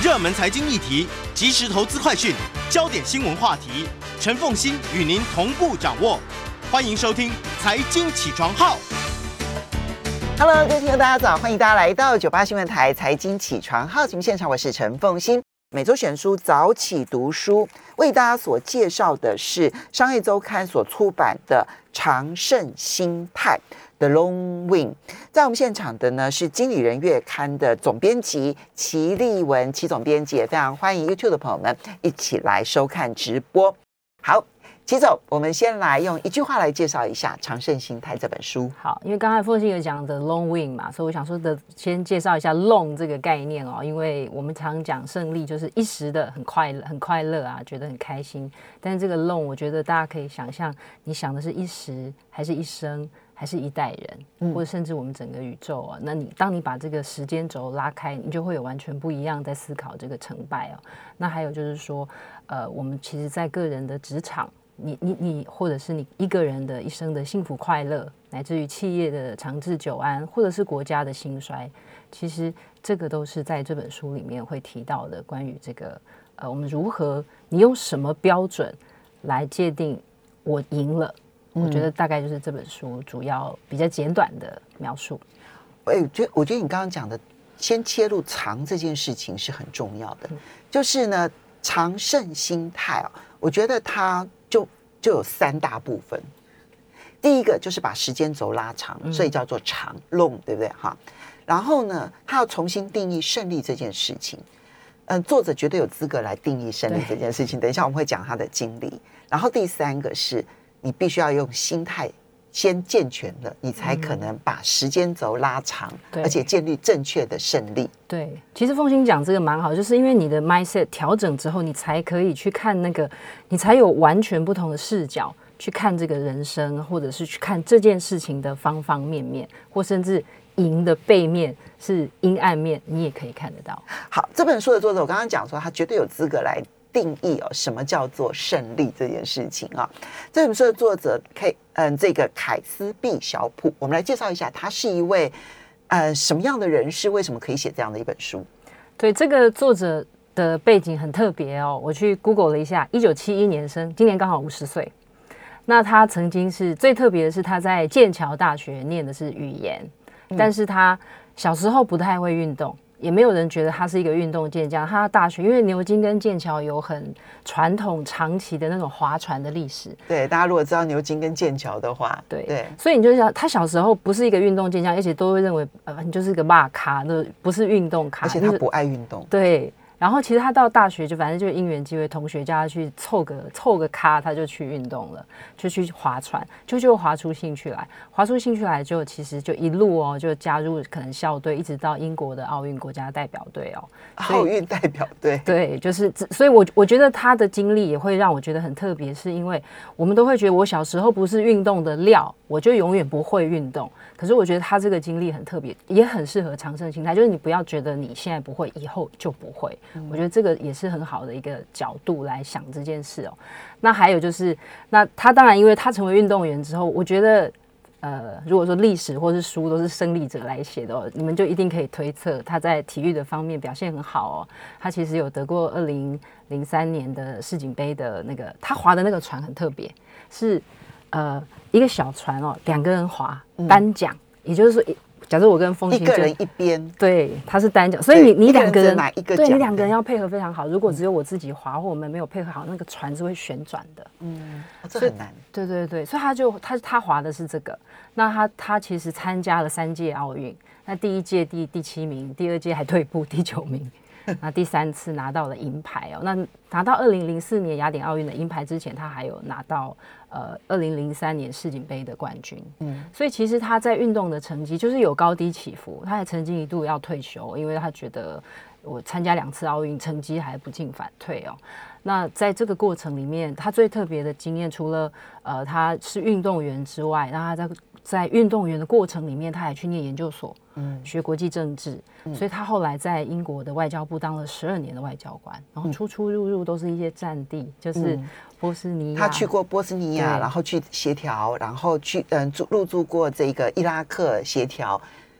热门财经议题、即时投资快讯、焦点新闻话题，陈凤欣与您同步掌握。欢迎收听《财经起床号》。Hello，各位听众，大家早，欢迎大家来到九八新闻台财经起床号节目现场，我是陈凤欣。每周选书早起读书，为大家所介绍的是商业周刊所出版的《长胜心态》The Long Wing。在我们现场的呢是经理人月刊的总编辑齐立文，齐总编辑也非常欢迎 YouTube 的朋友们一起来收看直播。好，齐总，我们先来用一句话来介绍一下《长胜心态》这本书。好，因为刚才凤信有讲的 long win 嘛，所以我想说的先介绍一下 long 这个概念哦，因为我们常讲胜利就是一时的很快乐、很快乐啊，觉得很开心。但是这个 long，我觉得大家可以想象，你想的是一时，还是一生，还是一代人，或者甚至我们整个宇宙啊？那你当你把这个时间轴拉开，你就会有完全不一样在思考这个成败哦。那还有就是说，呃，我们其实，在个人的职场。你你你，或者是你一个人的一生的幸福快乐，乃至于企业的长治久安，或者是国家的兴衰，其实这个都是在这本书里面会提到的。关于这个，呃，我们如何，你用什么标准来界定我赢了？我觉得大概就是这本书主要比较简短的描述。哎，我觉得我觉得你刚刚讲的，先切入长这件事情是很重要的。就是呢，长胜心态啊，我觉得它就就有三大部分。第一个就是把时间轴拉长，所以叫做长 long，对不对？哈。然后呢，他要重新定义胜利这件事情。嗯，作者绝对有资格来定义胜利这件事情。等一下我们会讲他的经历。然后第三个是你必须要用心态先健全了，你才可能把时间轴拉长，而且建立正确的胜利。对，其实凤欣讲这个蛮好，就是因为你的 mindset 调整之后，你才可以去看那个，你才有完全不同的视角去看这个人生，或者是去看这件事情的方方面面，或甚至赢的背面是阴暗面，你也可以看得到。好，这本书的作者我刚刚讲说，他绝对有资格来定义哦，什么叫做胜利这件事情啊？这本书的作者 K，嗯，这个凯斯毕小普，我们来介绍一下，他是一位呃什么样的人士？为什么可以写这样的一本书？对，这个作者的背景很特别哦，我去 Google 了一下，一九七一年生，今年刚好五十岁。那他曾经是最特别的是，他在剑桥大学念的是语言，但是他小时候不太会运动。也没有人觉得他是一个运动健将。他大学因为牛津跟剑桥有很传统长期的那种划船的历史。对，大家如果知道牛津跟剑桥的话，对对，所以你就想，他小时候不是一个运动健将，而且都会认为呃你就是个骂咖，那不是运动咖，而且他不爱运动。对。然后其实他到大学就反正就因缘机会，同学叫他去凑个凑个咖，他就去运动了，就去划船，就就划出兴趣来，划出兴趣来就其实就一路哦，就加入可能校队，一直到英国的奥运国家代表队哦。奥运代表队。对，就是所以，我我觉得他的经历也会让我觉得很特别，是因为我们都会觉得我小时候不是运动的料，我就永远不会运动。可是我觉得他这个经历很特别，也很适合长胜心态，就是你不要觉得你现在不会，以后就不会。我觉得这个也是很好的一个角度来想这件事哦。那还有就是，那他当然因为他成为运动员之后，我觉得呃，如果说历史或是书都是胜利者来写的哦，你们就一定可以推测他在体育的方面表现很好哦。他其实有得过二零零三年的世锦杯的那个，他划的那个船很特别，是呃一个小船哦，两个人划单桨，也就是说。假设我跟风一个人一边，对，他是单脚，所以你你两个人哪一个？对你两个人要配合非常好。如果只有我自己划，或我们没有配合好，那个船是会旋转的。嗯，这很难。对对对，所以他就他他划的是这个。那他他其实参加了三届奥运，那第一届第第七名，第二届还退步第九名，那第三次拿到了银牌哦。那拿到二零零四年雅典奥运的银牌之前，他还有拿到。呃，二零零三年世锦杯的冠军，嗯，所以其实他在运动的成绩就是有高低起伏。他也曾经一度要退休，因为他觉得我参加两次奥运，成绩还不进反退哦。那在这个过程里面，他最特别的经验，除了呃他是运动员之外，那他在在运动员的过程里面，他也去念研究所，嗯，学国际政治，所以他后来在英国的外交部当了十二年的外交官，然后出出入入都是一些战地，就是波斯尼亚，他去过波斯尼亚，然后去协调，然后去嗯住入住过这个伊拉克协调，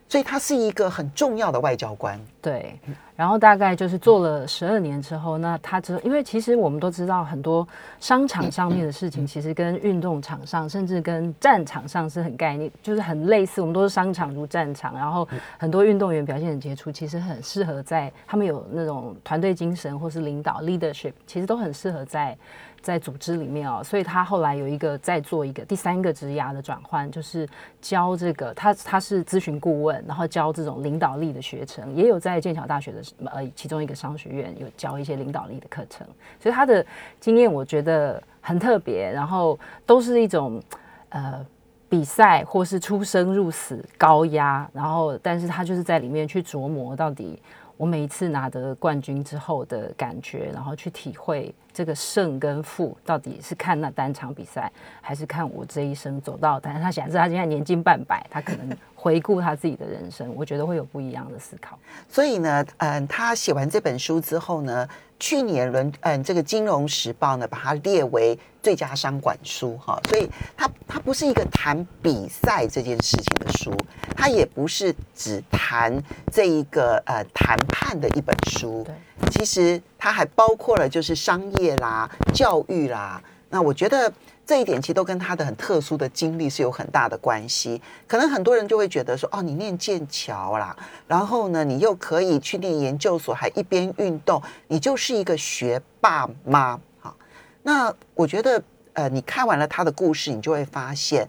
所以他是一个很重要的外交官。对，然后大概就是做了十二年之后，那他之后，因为其实我们都知道很多商场上面的事情，其实跟运动场上，甚至跟战场上是很概念，就是很类似。我们都是商场如战场，然后很多运动员表现很杰出，其实很适合在他们有那种团队精神或是领导 leadership，其实都很适合在。在组织里面哦，所以他后来有一个在做一个第三个职涯的转换，就是教这个他他是咨询顾问，然后教这种领导力的学程，也有在剑桥大学的呃其中一个商学院有教一些领导力的课程，所以他的经验我觉得很特别，然后都是一种呃比赛或是出生入死高压，然后但是他就是在里面去琢磨到底。我每一次拿得冠军之后的感觉，然后去体会这个胜跟负到底是看那单场比赛，还是看我这一生走到？但是他显示他现在年近半百，他可能 回顾他自己的人生，我觉得会有不一样的思考。所以呢，嗯，他写完这本书之后呢？去年伦嗯，这个《金融时报》呢，把它列为最佳商管书哈，所以它它不是一个谈比赛这件事情的书，它也不是只谈这一个呃谈判的一本书，对，其实它还包括了就是商业啦、教育啦，那我觉得。这一点其实都跟他的很特殊的经历是有很大的关系。可能很多人就会觉得说，哦，你念剑桥啦，然后呢，你又可以去念研究所，还一边运动，你就是一个学霸吗？好，那我觉得，呃，你看完了他的故事，你就会发现，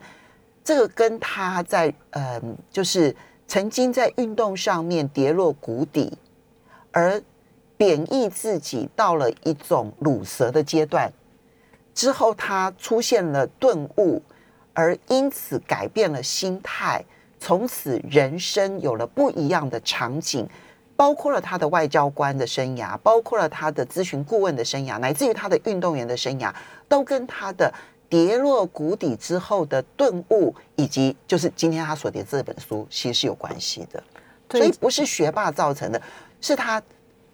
这个跟他在，呃，就是曾经在运动上面跌落谷底，而贬义自己到了一种乳蛇的阶段。之后，他出现了顿悟，而因此改变了心态，从此人生有了不一样的场景，包括了他的外交官的生涯，包括了他的咨询顾问的生涯，乃至于他的运动员的生涯，都跟他的跌落谷底之后的顿悟，以及就是今天他所写这本书，其实是有关系的。所以不是学霸造成的，是他。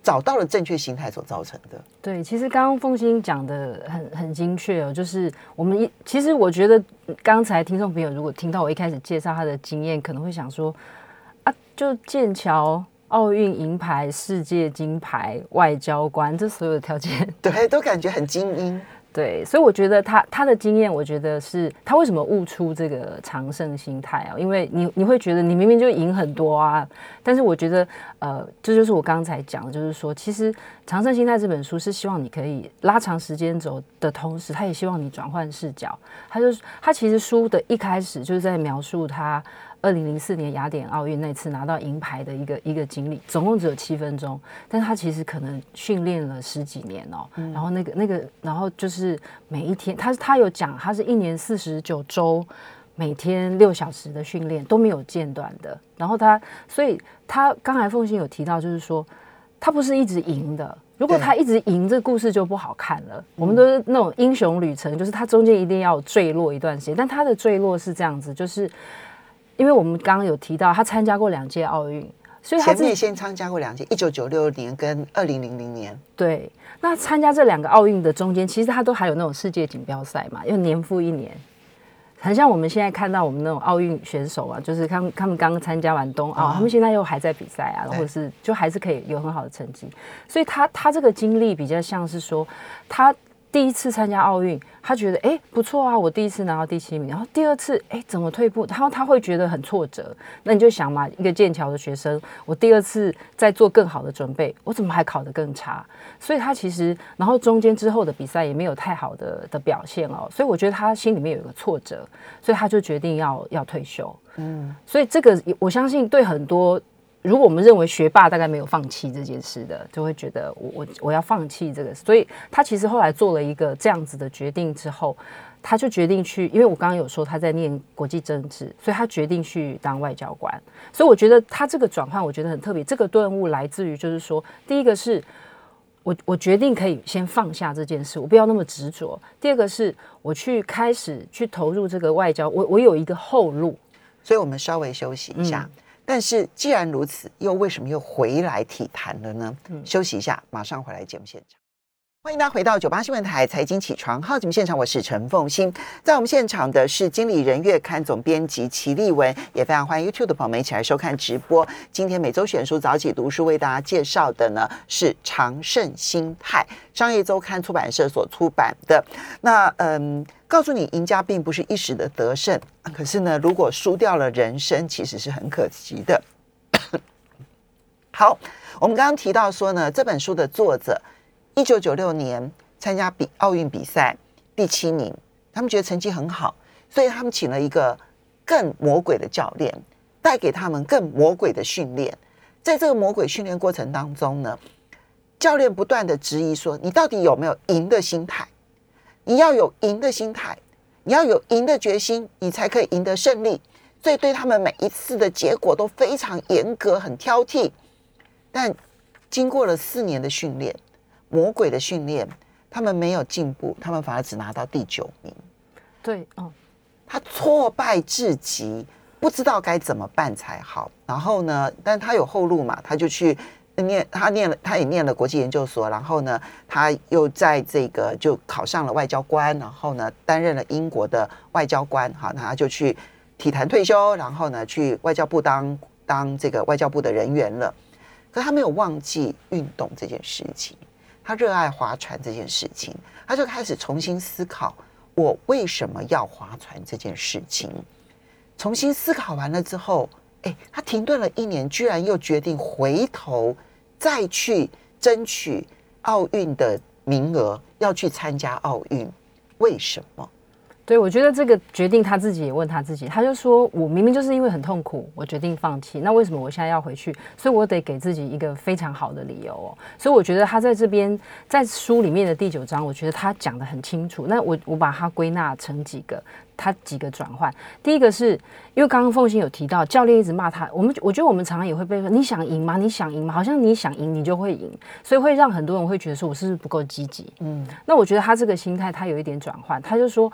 找到了正确心态所造成的。对，其实刚刚凤欣讲的很很精确哦，就是我们一其实我觉得刚才听众朋友如果听到我一开始介绍他的经验，可能会想说啊，就剑桥奥运银牌、世界金牌、外交官，这所有的条件，对，都感觉很精英。对，所以我觉得他他的经验，我觉得是他为什么悟出这个长胜心态啊？因为你你会觉得你明明就赢很多啊，但是我觉得呃，这就是我刚才讲的，就是说，其实《长胜心态》这本书是希望你可以拉长时间轴的同时，他也希望你转换视角。他就他其实书的一开始就是在描述他。二零零四年雅典奥运那次拿到银牌的一个一个经历，总共只有七分钟，但他其实可能训练了十几年哦。然后那个那个，然后就是每一天，他他有讲，他是一年四十九周，每天六小时的训练都没有间断的。然后他，所以他刚才凤欣有提到，就是说他不是一直赢的。如果他一直赢，这故事就不好看了。我们都是那种英雄旅程，就是他中间一定要坠落一段时间，但他的坠落是这样子，就是。因为我们刚刚有提到，他参加过两届奥运，所以他前面先参加过两届，一九九六年跟二零零零年。对，那参加这两个奥运的中间，其实他都还有那种世界锦标赛嘛，又年复一年，很像我们现在看到我们那种奥运选手啊，就是他们他们刚参加完冬奥，他们现在又还在比赛啊，或者是就还是可以有很好的成绩，所以他他这个经历比较像是说他。第一次参加奥运，他觉得哎不错啊，我第一次拿到第七名。然后第二次哎怎么退步？然后他会觉得很挫折。那你就想嘛，一个剑桥的学生，我第二次在做更好的准备，我怎么还考得更差？所以他其实，然后中间之后的比赛也没有太好的的表现哦。所以我觉得他心里面有一个挫折，所以他就决定要要退休。嗯，所以这个我相信对很多。如果我们认为学霸大概没有放弃这件事的，就会觉得我我我要放弃这个，所以他其实后来做了一个这样子的决定之后，他就决定去，因为我刚刚有说他在念国际政治，所以他决定去当外交官。所以我觉得他这个转换，我觉得很特别。这个顿悟来自于就是说，第一个是我我决定可以先放下这件事，我不要那么执着；第二个是我去开始去投入这个外交，我我有一个后路。所以我们稍微休息一下。但是既然如此，又为什么又回来体坛了呢？休息一下，马上回来节目现场。欢迎大家回到九八新闻台财经起床号节目现场，我是陈凤欣。在我们现场的是经理人月刊总编辑齐立文，也非常欢迎 YouTube 的朋友们一起来收看直播。今天每周选书早起读书为大家介绍的呢是长盛心态，商业周刊出版社所出版的。那嗯，告诉你，赢家并不是一时的得胜，可是呢，如果输掉了人生，其实是很可惜的。好，我们刚刚提到说呢，这本书的作者。一九九六年参加比奥运比赛第七名，他们觉得成绩很好，所以他们请了一个更魔鬼的教练，带给他们更魔鬼的训练。在这个魔鬼训练过程当中呢，教练不断的质疑说：“你到底有没有赢的心态？你要有赢的心态，你要有赢的决心，你才可以赢得胜利。”所以对他们每一次的结果都非常严格、很挑剔。但经过了四年的训练。魔鬼的训练，他们没有进步，他们反而只拿到第九名。对，哦，他挫败至极，不知道该怎么办才好。然后呢，但他有后路嘛，他就去念，他念了，他也念了国际研究所。然后呢，他又在这个就考上了外交官，然后呢，担任了英国的外交官。好，那他就去体坛退休，然后呢，去外交部当当这个外交部的人员了。可他没有忘记运动这件事情。他热爱划船这件事情，他就开始重新思考我为什么要划船这件事情。重新思考完了之后，哎，他停顿了一年，居然又决定回头再去争取奥运的名额，要去参加奥运。为什么？对，我觉得这个决定他自己也问他自己，他就说：“我明明就是因为很痛苦，我决定放弃。那为什么我现在要回去？所以我得给自己一个非常好的理由哦。所以我觉得他在这边在书里面的第九章，我觉得他讲的很清楚。那我我把它归纳成几个，他几个转换。第一个是因为刚刚凤欣有提到，教练一直骂他。我们我觉得我们常常也会被说：你想赢吗？你想赢吗？好像你想赢，你就会赢。所以会让很多人会觉得说，我是不是不够积极？嗯，那我觉得他这个心态他有一点转换，他就说。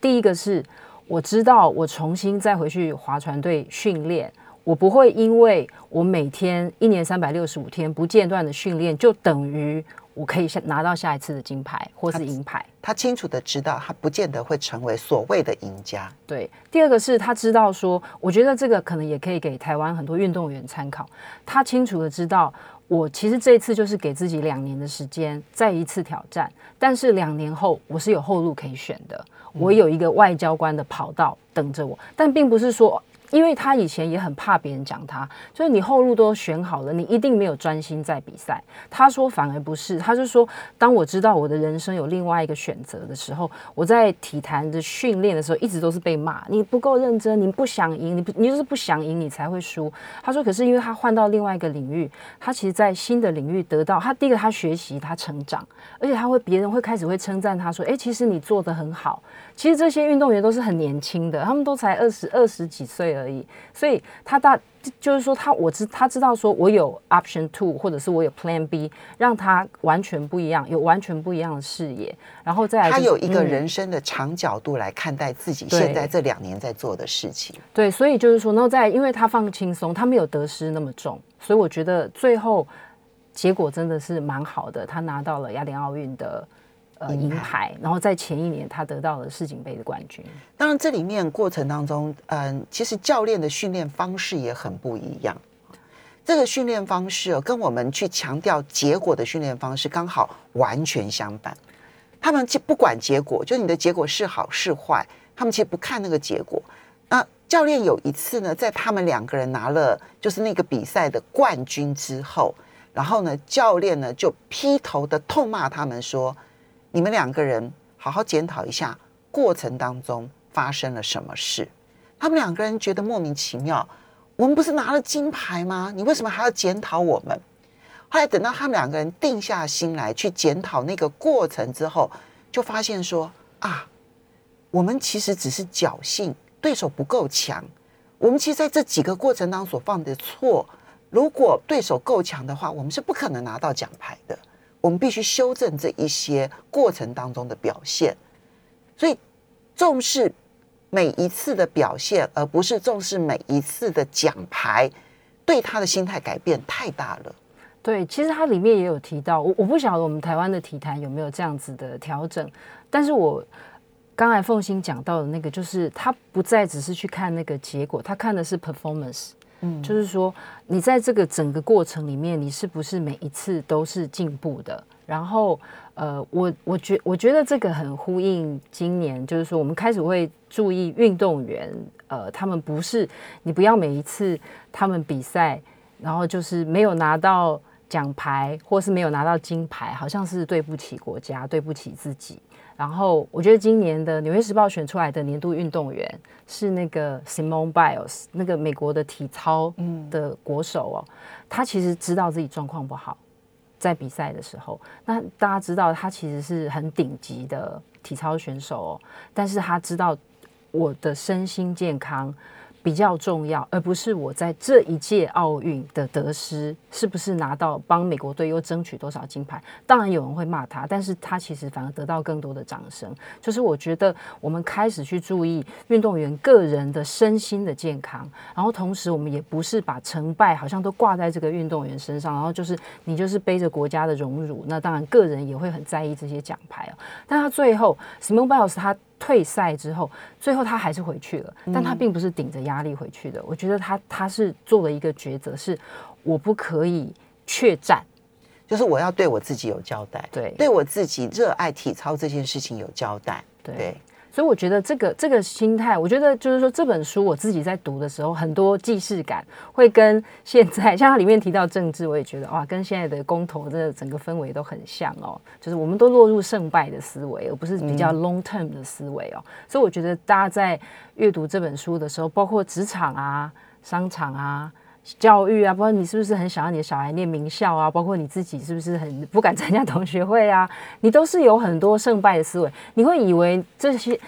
第一个是，我知道我重新再回去划船队训练，我不会因为我每天一年三百六十五天不间断的训练，就等于我可以下拿到下一次的金牌或是银牌。他清楚的知道，他不见得会成为所谓的赢家。对，第二个是他知道说，我觉得这个可能也可以给台湾很多运动员参考。他清楚的知道。我其实这一次就是给自己两年的时间，再一次挑战。但是两年后，我是有后路可以选的，我有一个外交官的跑道等着我。但并不是说。因为他以前也很怕别人讲他，就是你后路都选好了，你一定没有专心在比赛。他说反而不是，他就说，当我知道我的人生有另外一个选择的时候，我在体坛的训练的时候，一直都是被骂，你不够认真，你不想赢，你不你就是不想赢，你才会输。他说，可是因为他换到另外一个领域，他其实在新的领域得到他第一个他学习他成长，而且他会别人会开始会称赞他说，哎，其实你做的很好。其实这些运动员都是很年轻的，他们都才二十二十几岁而已，所以他大就是说他我知他知道说我有 option two 或者是我有 plan B，让他完全不一样，有完全不一样的视野，然后再来他有一个人生的长角度来看待自己现在这两年在做的事情。对，所以就是说，然后在因为他放轻松，他没有得失那么重，所以我觉得最后结果真的是蛮好的，他拿到了雅典奥运的。呃，银牌，然后在前一年他得到了世锦杯的冠军。当然，这里面过程当中，嗯，其实教练的训练方式也很不一样。这个训练方式哦跟我们去强调结果的训练方式刚好完全相反。他们就不管结果，就你的结果是好是坏，他们其实不看那个结果。那教练有一次呢，在他们两个人拿了就是那个比赛的冠军之后，然后呢，教练呢就劈头的痛骂他们说。你们两个人好好检讨一下过程当中发生了什么事。他们两个人觉得莫名其妙。我们不是拿了金牌吗？你为什么还要检讨我们？后来等到他们两个人定下心来去检讨那个过程之后，就发现说啊，我们其实只是侥幸，对手不够强。我们其实在这几个过程当中所犯的错，如果对手够强的话，我们是不可能拿到奖牌的。我们必须修正这一些过程当中的表现，所以重视每一次的表现，而不是重视每一次的奖牌，对他的心态改变太大了。对，其实它里面也有提到，我我不晓得我们台湾的体坛有没有这样子的调整，但是我刚才凤欣讲到的那个，就是他不再只是去看那个结果，他看的是 performance，嗯，就是说你在这个整个过程里面，你是不是每一次都是进步的？然后，呃，我我觉我觉得这个很呼应今年，就是说我们开始会注意运动员，呃，他们不是你不要每一次他们比赛，然后就是没有拿到。奖牌，或是没有拿到金牌，好像是对不起国家，对不起自己。然后我觉得今年的《纽约时报》选出来的年度运动员是那个 Simone Biles，那个美国的体操的国手哦。他其实知道自己状况不好，在比赛的时候，那大家知道他其实是很顶级的体操选手哦，但是他知道我的身心健康。比较重要，而不是我在这一届奥运的得失是不是拿到帮美国队又争取多少金牌？当然有人会骂他，但是他其实反而得到更多的掌声。就是我觉得我们开始去注意运动员个人的身心的健康，然后同时我们也不是把成败好像都挂在这个运动员身上，然后就是你就是背着国家的荣辱，那当然个人也会很在意这些奖牌哦。但他最后 s i m o n Biles 他。退赛之后，最后他还是回去了，但他并不是顶着压力回去的。我觉得他他是做了一个抉择，是我不可以怯战，就是我要对我自己有交代，对，对我自己热爱体操这件事情有交代，对。所以我觉得这个这个心态，我觉得就是说这本书我自己在读的时候，很多既视感会跟现在 像它里面提到政治，我也觉得哇，跟现在的公投的整个氛围都很像哦。就是我们都落入胜败的思维，而不是比较 long term 的思维哦。所以我觉得大家在阅读这本书的时候，包括职场啊、商场啊。教育啊，包括你是不是很想要你的小孩念名校啊？包括你自己是不是很不敢参加同学会啊？你都是有很多胜败的思维，你会以为这些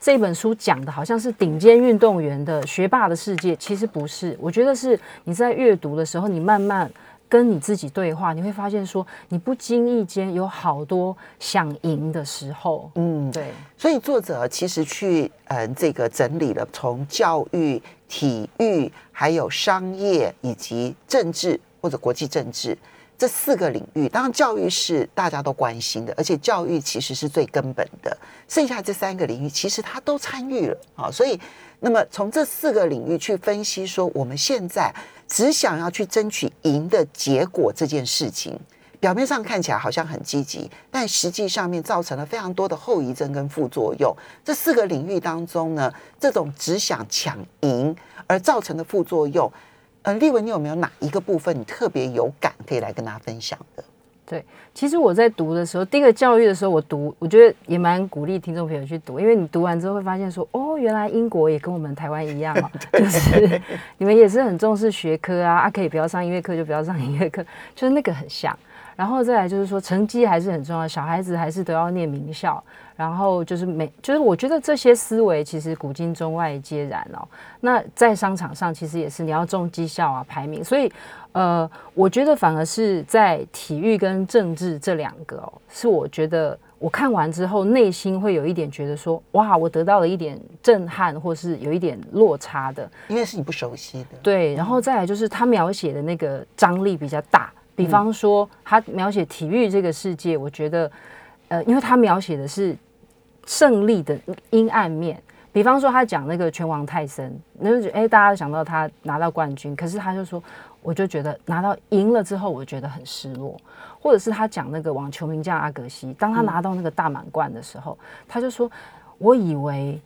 这本书讲的好像是顶尖运动员的学霸的世界，其实不是。我觉得是你在阅读的时候，你慢慢跟你自己对话，你会发现说，你不经意间有好多想赢的时候。嗯，对。所以作者其实去嗯这个整理了从教育。体育、还有商业以及政治或者国际政治这四个领域，当然教育是大家都关心的，而且教育其实是最根本的。剩下这三个领域，其实他都参与了啊。所以，那么从这四个领域去分析，说我们现在只想要去争取赢的结果这件事情。表面上看起来好像很积极，但实际上面造成了非常多的后遗症跟副作用。这四个领域当中呢，这种只想抢赢而造成的副作用，呃，立文，你有没有哪一个部分你特别有感，可以来跟大家分享的？对，其实我在读的时候，第一个教育的时候，我读，我觉得也蛮鼓励听众朋友去读，因为你读完之后会发现说，哦，原来英国也跟我们台湾一样啊，就是你们也是很重视学科啊，啊，可以不要上音乐课就不要上音乐课，就是那个很像。然后再来就是说，成绩还是很重要，小孩子还是都要念名校。然后就是每，就是我觉得这些思维其实古今中外皆然哦。那在商场上，其实也是你要重绩效啊，排名。所以，呃，我觉得反而是在体育跟政治这两个哦，是我觉得我看完之后内心会有一点觉得说，哇，我得到了一点震撼，或是有一点落差的，因为是你不熟悉的。对，然后再来就是他描写的那个张力比较大。比方说，他描写体育这个世界，我觉得，呃，因为他描写的是胜利的阴暗面。比方说，他讲那个拳王泰森，那就觉得，哎，大家想到他拿到冠军，可是他就说，我就觉得拿到赢了之后，我觉得很失落。或者是他讲那个网球名将阿格西，当他拿到那个大满贯的时候，他就说，我以为，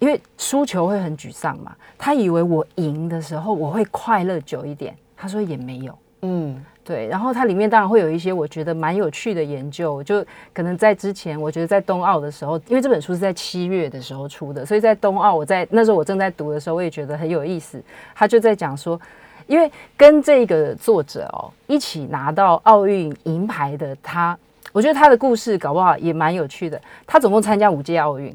因为输球会很沮丧嘛，他以为我赢的时候我会快乐久一点，他说也没有，嗯。对，然后它里面当然会有一些我觉得蛮有趣的研究，就可能在之前，我觉得在冬奥的时候，因为这本书是在七月的时候出的，所以在冬奥，我在那时候我正在读的时候，我也觉得很有意思。他就在讲说，因为跟这个作者哦一起拿到奥运银牌的他，我觉得他的故事搞不好也蛮有趣的。他总共参加五届奥运。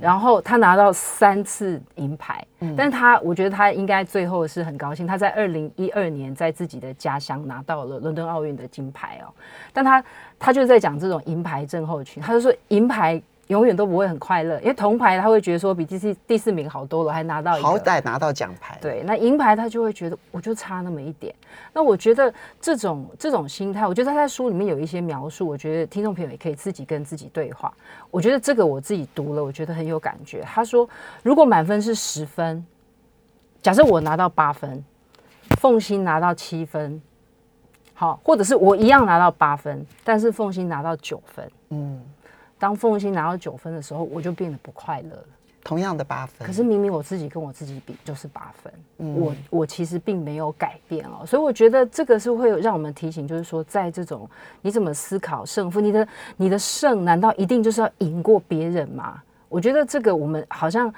然后他拿到三次银牌，但是他我觉得他应该最后是很高兴，他在二零一二年在自己的家乡拿到了伦敦奥运的金牌哦。但他他就在讲这种银牌症候群，他就说银牌永远都不会很快乐，因为铜牌他会觉得说比第四第四名好多了，还拿到一好。歹拿到奖牌，，对，那银牌他就会觉得我就差那么一点。那我觉得这种这种心态，我觉得他在书里面有一些描述，我觉得听众朋友也可以自己跟自己对话。我觉得这个我自己读了，我觉得很有感觉。他说，如果满分是十分，假设我拿到八分，凤欣拿到七分，好，或者是我一样拿到八分，但是凤欣拿到九分。嗯，当凤欣拿到九分的时候，我就变得不快乐了。同样的八分，可是明明我自己跟我自己比就是八分，嗯我我其实并没有改变哦，所以我觉得这个是会有让我们提醒，就是说在这种你怎么思考胜负，你的你的胜难道一定就是要赢过别人吗？我觉得这个我们好像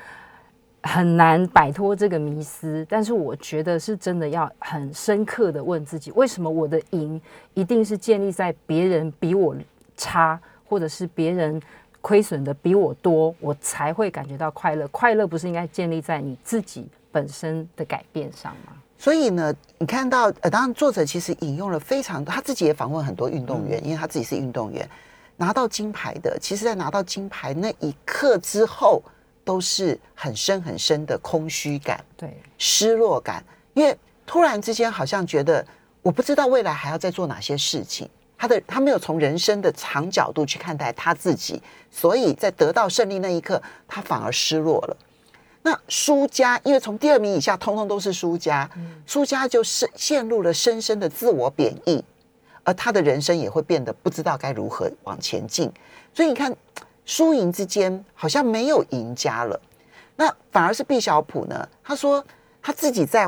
很难摆脱这个迷思，但是我觉得是真的要很深刻的问自己，为什么我的赢一定是建立在别人比我差，或者是别人亏损的比我多，我才会感觉到快乐。快乐不是应该建立在你自己本身的改变上吗？所以呢，你看到呃，当然作者其实引用了非常多，他自己也访问很多运动员，因为他自己是运动员，拿到金牌的，其实在拿到金牌那一刻之后，都是很深很深的空虚感、对，失落感，因为突然之间好像觉得我不知道未来还要再做哪些事情。他的他没有从人生的长角度去看待他自己，所以在得到胜利那一刻，他反而失落了。那输家，因为从第二名以下，通通都是输家，输家就是陷入了深深的自我贬义，而他的人生也会变得不知道该如何往前进。所以你看，输赢之间好像没有赢家了，那反而是毕小普呢？他说他自己在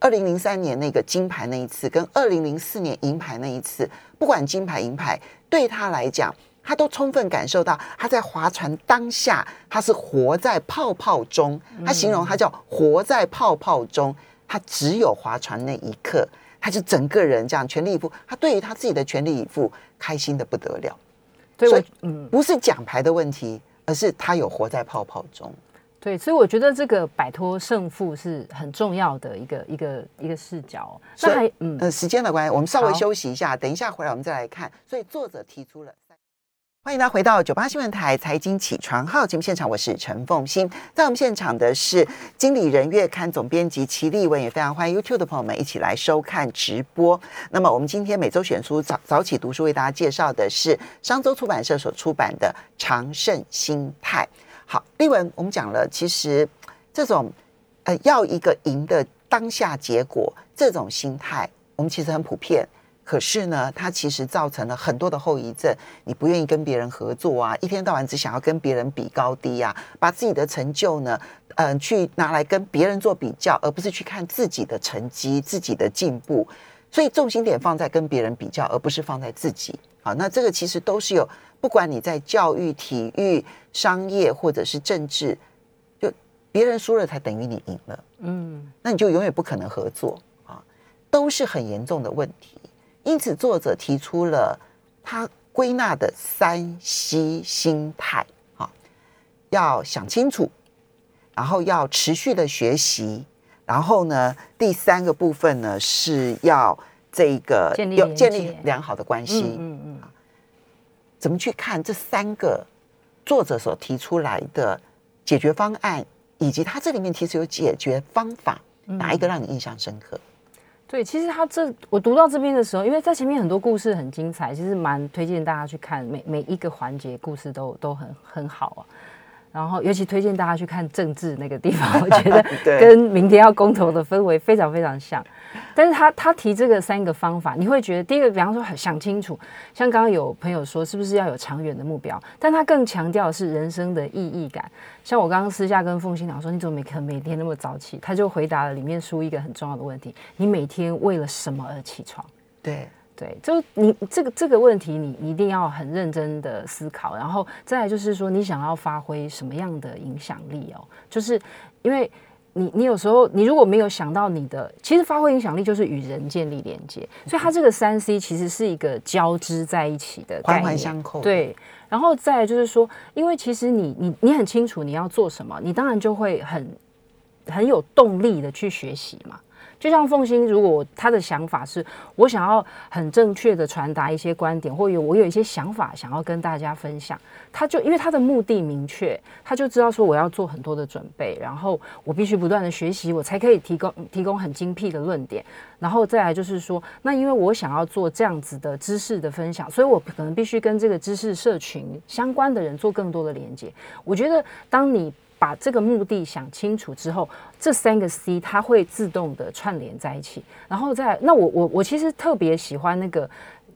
二零零三年那个金牌那一次，跟二零零四年银牌那一次，不管金牌银牌，对他来讲。他都充分感受到他在划船当下，他是活在泡泡中。他形容他叫活在泡泡中，他只有划船那一刻，他就整个人这样全力以赴。他对于他自己的全力以赴，开心的不得了。对我所以嗯，不是奖牌的问题，而是他有活在泡泡中。对，所以我觉得这个摆脱胜负是很重要的一个一个一个视角哦。那还嗯，呃，时间的关系，我们稍微休息一下，等一下回来我们再来看。所以作者提出了三。欢迎大家回到九八新闻台财经起床号节目现场，我是陈凤欣。在我们现场的是经理人月刊总编辑齐立文，也非常欢迎 YouTube 的朋友们一起来收看直播。那么我们今天每周选书早早起读书为大家介绍的是商周出版社所出版的《长盛心态》。好，立文，我们讲了，其实这种呃要一个赢的当下结果这种心态，我们其实很普遍。可是呢，它其实造成了很多的后遗症。你不愿意跟别人合作啊，一天到晚只想要跟别人比高低啊，把自己的成就呢，嗯、去拿来跟别人做比较，而不是去看自己的成绩、自己的进步。所以重心点放在跟别人比较，而不是放在自己。好，那这个其实都是有，不管你在教育、体育、商业或者是政治，就别人输了才等于你赢了。嗯，那你就永远不可能合作啊，都是很严重的问题。因此，作者提出了他归纳的三 C 心态啊，要想清楚，然后要持续的学习，然后呢，第三个部分呢是要这个建立建立良好的关系。嗯嗯怎么去看这三个作者所提出来的解决方案，以及他这里面其实有解决方法，哪一个让你印象深刻？对，其实他这我读到这边的时候，因为在前面很多故事很精彩，其实蛮推荐大家去看，每每一个环节故事都都很很好啊。然后尤其推荐大家去看政治那个地方，我觉得跟明天要公投的氛围非常非常像。但是他他提这个三个方法，你会觉得第一个，比方说很想清楚，像刚刚有朋友说，是不是要有长远的目标？但他更强调的是人生的意义感。像我刚刚私下跟凤欣讲说，你怎么每可能每天那么早起？他就回答了里面书一个很重要的问题：你每天为了什么而起床？对，对，就你这个这个问题你，你一定要很认真的思考，然后再来就是说，你想要发挥什么样的影响力哦？就是因为你你有时候你如果没有想到你的，其实发挥影响力就是与人建立连接，所以它这个三 C 其实是一个交织在一起的环，环相扣。，对，然后再来就是说，因为其实你你你很清楚你要做什么，你当然就会很很有动力的去学习嘛。就像凤欣，如果他的想法是我想要很正确的传达一些观点，或有我有一些想法想要跟大家分享，他就因为他的目的明确，他就知道说我要做很多的准备，然后我必须不断的学习，我才可以提供提供很精辟的论点。然后再来就是说，那因为我想要做这样子的知识的分享，所以我可能必须跟这个知识社群相关的人做更多的连接。我觉得，当你把这个目的想清楚之后，这三个 C 它会自动的串联在一起。然后再那我我我其实特别喜欢那个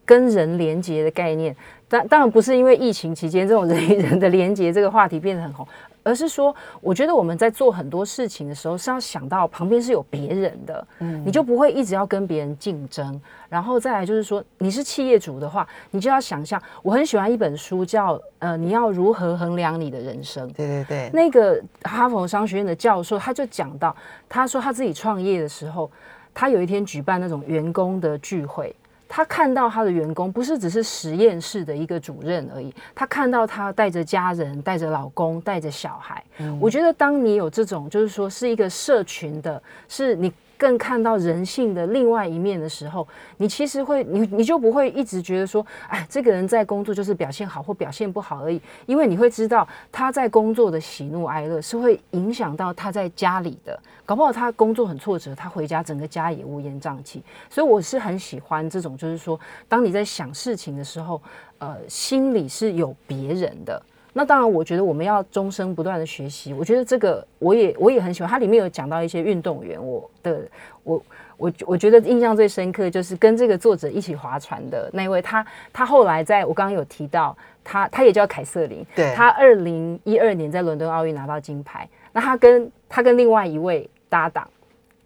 跟人连接的概念。但当然不是因为疫情期间这种人与人的连接这个话题变得很红。而是说，我觉得我们在做很多事情的时候，是要想到旁边是有别人的，嗯，你就不会一直要跟别人竞争。然后再来就是说，你是企业主的话，你就要想象，我很喜欢一本书，叫呃，你要如何衡量你的人生？对对对，那个哈佛商学院的教授他就讲到，他说他自己创业的时候，他有一天举办那种员工的聚会。他看到他的员工不是只是实验室的一个主任而已，他看到他带着家人、带着老公、带着小孩。我觉得，当你有这种，就是说是一个社群的，是你。更看到人性的另外一面的时候，你其实会，你你就不会一直觉得说，哎，这个人在工作就是表现好或表现不好而已，因为你会知道他在工作的喜怒哀乐是会影响到他在家里的，搞不好他工作很挫折，他回家整个家也乌烟瘴气。所以我是很喜欢这种，就是说，当你在想事情的时候，呃，心里是有别人的。那当然，我觉得我们要终生不断的学习。我觉得这个我也我也很喜欢。它里面有讲到一些运动员，我的我我我觉得印象最深刻就是跟这个作者一起划船的那位，他他后来在我刚刚有提到他，他也叫凯瑟琳。对，他二零一二年在伦敦奥运拿到金牌。那他跟他跟另外一位搭档。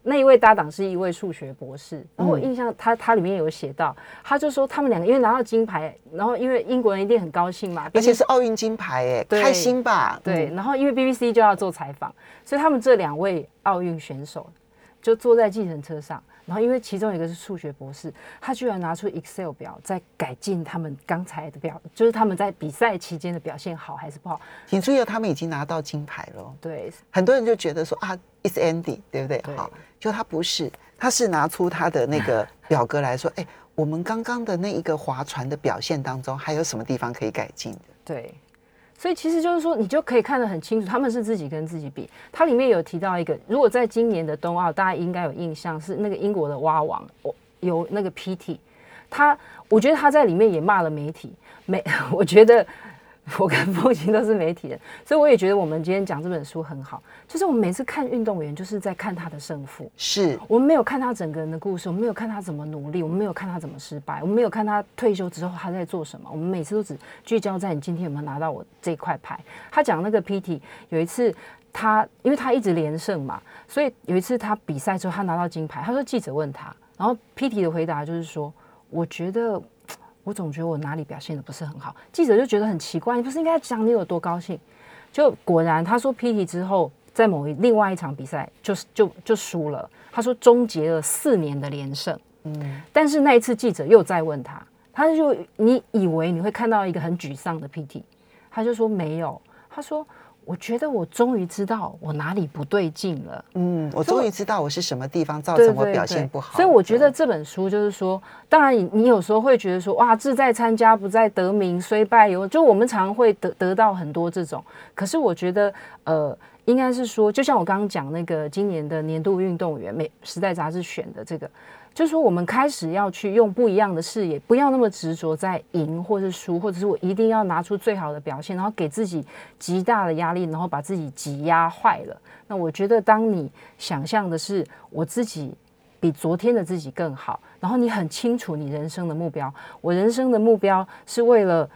那一位搭档是一位数学博士，然后我印象他他里面有写到，他就说他们两个因为拿到金牌，然后因为英国人一定很高兴嘛，而且是奥运金牌哎，开心吧？对，然后因为 BBC 就要做采访，所以他们这两位奥运选手就坐在计程车上。然后，因为其中一个是数学博士，他居然拿出 Excel 表在改进他们刚才的表，就是他们在比赛期间的表现好还是不好。请注意，他们已经拿到金牌了。对，很多人就觉得说啊，It's Andy，对不对？好，就他不是，他是拿出他的那个表格来说，哎，我们刚刚的那一个划船的表现当中，还有什么地方可以改进的？对。所以其实就是说，你就可以看得很清楚，他们是自己跟自己比。它里面有提到一个，如果在今年的冬奥，大家应该有印象，是那个英国的蛙王，我有那个 PT，他，我觉得他在里面也骂了媒体，没，我觉得。我跟风行都是媒体人，所以我也觉得我们今天讲这本书很好。就是我们每次看运动员，就是在看他的胜负，是我们没有看他整个人的故事，我们没有看他怎么努力，我们没有看他怎么失败，我们没有看他退休之后他在做什么。我们每次都只聚焦在你今天有没有拿到我这块牌。他讲那个 PT 有一次他，因为他一直连胜嘛，所以有一次他比赛之后他拿到金牌，他说记者问他，然后 PT 的回答就是说，我觉得。我总觉得我哪里表现的不是很好，记者就觉得很奇怪，你不是应该讲你有多高兴？就果然他说 PT 之后，在某一另外一场比赛，就是就就输了。他说终结了四年的连胜。嗯，但是那一次记者又再问他，他就你以为你会看到一个很沮丧的 PT，他就说没有，他说。我觉得我终于知道我哪里不对劲了。嗯，我终于知道我是什么地方造成我表现不好。所以我觉得这本书就是说，当然你你有时候会觉得说，哇，志在参加不在得名，虽败犹就我们常会得得到很多这种。可是我觉得，呃，应该是说，就像我刚刚讲那个今年的年度运动员，美时代杂志选的这个。就是说，我们开始要去用不一样的视野，不要那么执着在赢或是输，或者是我一定要拿出最好的表现，然后给自己极大的压力，然后把自己挤压坏了。那我觉得，当你想象的是我自己比昨天的自己更好，然后你很清楚你人生的目标，我人生的目标是为了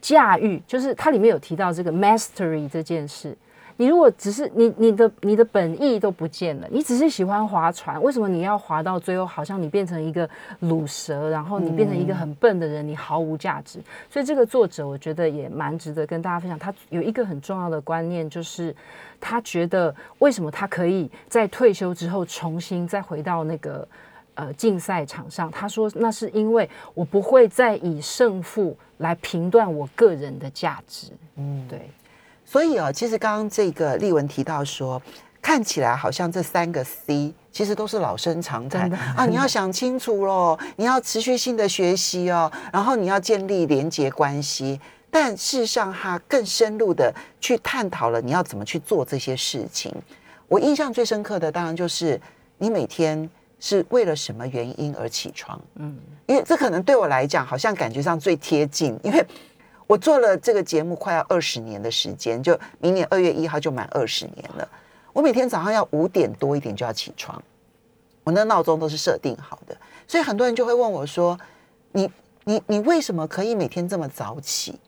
驾驭，就是它里面有提到这个 mastery 这件事。你如果只是你你的你的本意都不见了，你只是喜欢划船，为什么你要划到最后，好像你变成一个卤蛇，然后你变成一个很笨的人，你毫无价值。所以这个作者我觉得也蛮值得跟大家分享。他有一个很重要的观念，就是他觉得为什么他可以在退休之后重新再回到那个呃竞赛场上？他说那是因为我不会再以胜负来评断我个人的价值。嗯，对。所以啊，其实刚刚这个丽文提到说，看起来好像这三个 C 其实都是老生常谈的啊！你要想清楚喽，你要持续性的学习哦，然后你要建立连结关系。但事实上，他更深入的去探讨了你要怎么去做这些事情。我印象最深刻的，当然就是你每天是为了什么原因而起床。嗯，因为这可能对我来讲，好像感觉上最贴近，因为我做了这个节目快要二十年的时间，就明年二月一号就满二十年了。我每天早上要五点多一点就要起床，我那闹钟都是设定好的，所以很多人就会问我说：“你你你为什么可以每天这么早起？”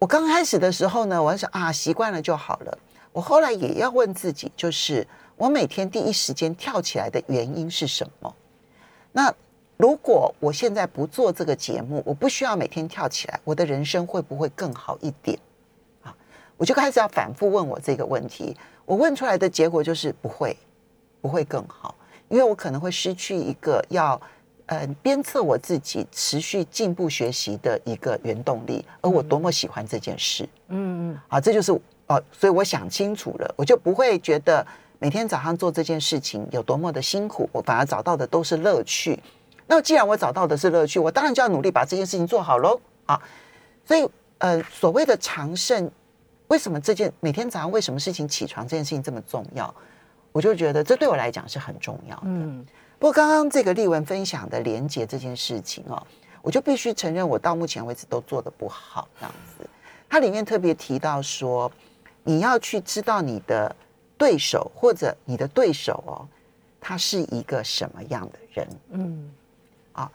我刚开始的时候呢，我想啊，习惯了就好了。我后来也要问自己，就是我每天第一时间跳起来的原因是什么？那如果我现在不做这个节目，我不需要每天跳起来，我的人生会不会更好一点？啊，我就开始要反复问我这个问题。我问出来的结果就是不会，不会更好，因为我可能会失去一个要。呃，鞭策我自己持续进步学习的一个原动力，而我多么喜欢这件事，嗯嗯，啊，这就是哦，所以我想清楚了，我就不会觉得每天早上做这件事情有多么的辛苦，我反而找到的都是乐趣。那既然我找到的是乐趣，我当然就要努力把这件事情做好喽啊！所以，呃，所谓的长胜，为什么这件每天早上为什么事情起床这件事情这么重要？我就觉得这对我来讲是很重要的。嗯。不过，刚刚这个丽文分享的连接这件事情哦，我就必须承认，我到目前为止都做的不好。这样子，它里面特别提到说，你要去知道你的对手或者你的对手哦，他是一个什么样的人。嗯，啊，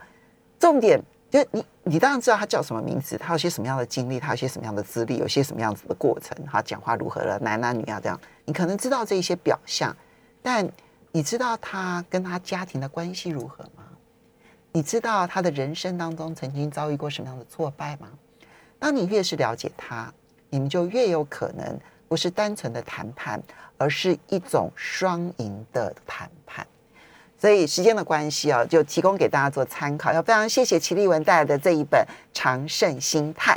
重点就你，你当然知道他叫什么名字，他有些什么样的经历，他有些什么样的资历，有些什么样子的过程，他讲话如何了，男男女啊这样，你可能知道这一些表象，但。你知道他跟他家庭的关系如何吗？你知道他的人生当中曾经遭遇过什么样的挫败吗？当你越是了解他，你们就越有可能不是单纯的谈判，而是一种双赢的谈判。所以时间的关系啊，就提供给大家做参考。要非常谢谢齐立文带来的这一本《长胜心态》。